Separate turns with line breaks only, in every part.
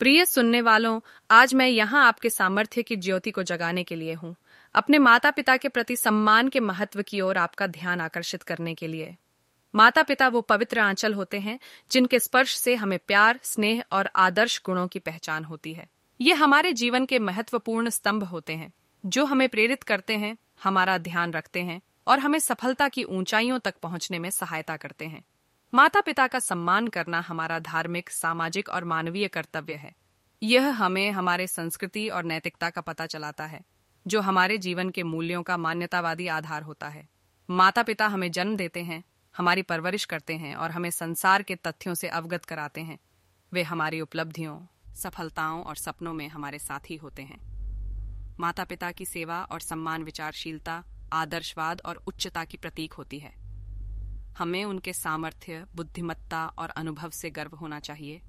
प्रिय सुनने वालों, आज मैं यहाँ आपके सामर्थ्य की ज्योति को जगाने के लिए हूँ। अपने माता पिता के प्रति सम्मान के महत्व की ओर आपका ध्यान आकर्षित करने के लिए। माता पिता वो पवित्र आंचल होते हैं, जिनके स्पर्श से हमें प्यार, स्नेह और आदर्श गुणों की पहचान होती है। ये हमारे जीवन के महत्वपूर्ण स्तंभ होते हैं, जो हमें प्रेरित करते हैं, हमारा ध्यान रखते हैं और हमें सफलता की ऊंचाइयों तक पहुँचने में सहायता करते हैं। माता पिता का सम्मान करना हमारा धार्मिक, सामाजिक और मानवीय कर्तव्य है। यह हमें हमारे संस्कृति और नैतिकता का पता चलाता है, जो हमारे जीवन के मूल्यों का मान्यतावादी आधार होता है। माता पिता हमें जन्म देते हैं, हमारी परवरिश करते हैं और हमें संसार के तथ्यों से अवगत कराते हैं। वे हमारी उपलब्धियों, सफलताओं और सपनों में हमारे साथी होते हैं। माता पिता की सेवा और सम्मान विचारशीलता, आदर्शवाद और उच्चता की प्रतीक होती है। हमें उनके सामर्थ्य, बुद्धिमत्ता और अनुभव से गर्व होना चाहिए।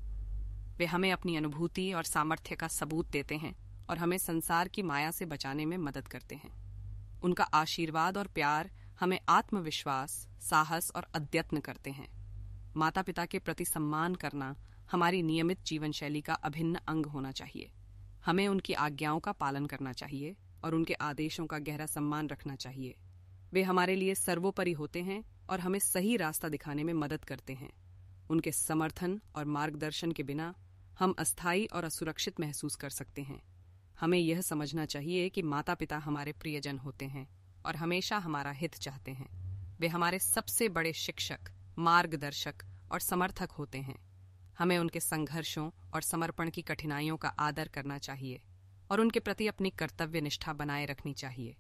वे हमें अपनी अनुभूति और सामर्थ्य का सबूत देते हैं और हमें संसार की माया से बचाने में मदद करते हैं। उनका आशीर्वाद और प्यार हमें आत्मविश्वास, साहस और अद्यत्न करते हैं। माता पिता के प्रति सम्मान करना हमारी नियमित जीवन शैली का अभिन्न अंग होना चाहिए। हमें उनकी आज्ञाओं का पालन करना चाहिए और उनके आदेशों का गहरा सम्मान रखना चाहिए। वे हमारे लिए सर्वोपरि होते हैं और हमें सही रास्ता दिखाने में मदद करते हैं। उनके समर्थन और मार्गदर्शन के बिना हम अस्थायी और असुरक्षित महसूस कर सकते हैं। हमें यह समझना चाहिए कि माता पिता हमारे प्रियजन होते हैं और हमेशा हमारा हित चाहते हैं। वे हमारे सबसे बड़े शिक्षक, मार्गदर्शक और समर्थक होते हैं। हमें उनके संघर्षों और समर्पण की कठिनाइयों का आदर करना चाहिए और उनके प्रति अपनी कर्तव्य निष्ठा बनाए रखनी चाहिए।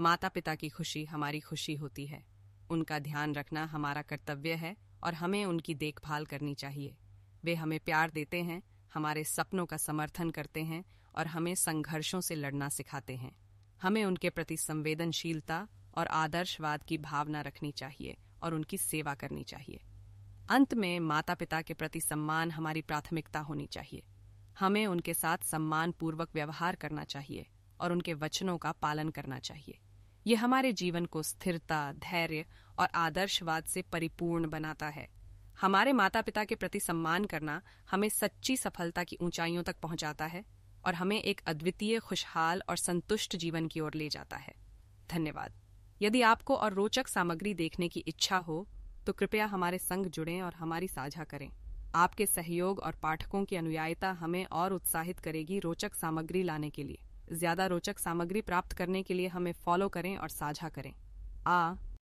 माता पिता की खुशी हमारी खुशी होती है। उनका ध्यान रखना हमारा कर्तव्य है और हमें उनकी देखभाल करनी चाहिए। वे हमें प्यार देते हैं, हमारे सपनों का समर्थन करते हैं और हमें संघर्षों से लड़ना सिखाते हैं। हमें उनके प्रति संवेदनशीलता और आदर्शवाद की भावना रखनी चाहिए और उनकी सेवा करनी चाहिए। अंत में माता पिता के प्रति सम्मान हमारी प्राथमिकता होनी चाहिए। हमें उनके साथ सम्मान पूर्वक व्यवहार करना चाहिए और उनके वचनों का पालन करना चाहिए। ये हमारे जीवन को स्थिरता, धैर्य और आदर्शवाद से परिपूर्ण बनाता है। हमारे माता पिता के प्रति सम्मान करना हमें सच्ची सफलता की ऊंचाइयों तक पहुंचाता है और हमें एक अद्वितीय, खुशहाल और संतुष्ट जीवन की ओर ले जाता है। धन्यवाद। यदि आपको और रोचक सामग्री देखने की इच्छा हो तो कृपया हमारे संग जुड़ें और हमारी साझा करें। आपके सहयोग और पाठकों की अनुयायिता हमें और उत्साहित करेगी रोचक सामग्री लाने के लिए। ज़्यादा रोचक सामग्री प्राप्त करने के लिए हमें फॉलो करें और साझा करें। आ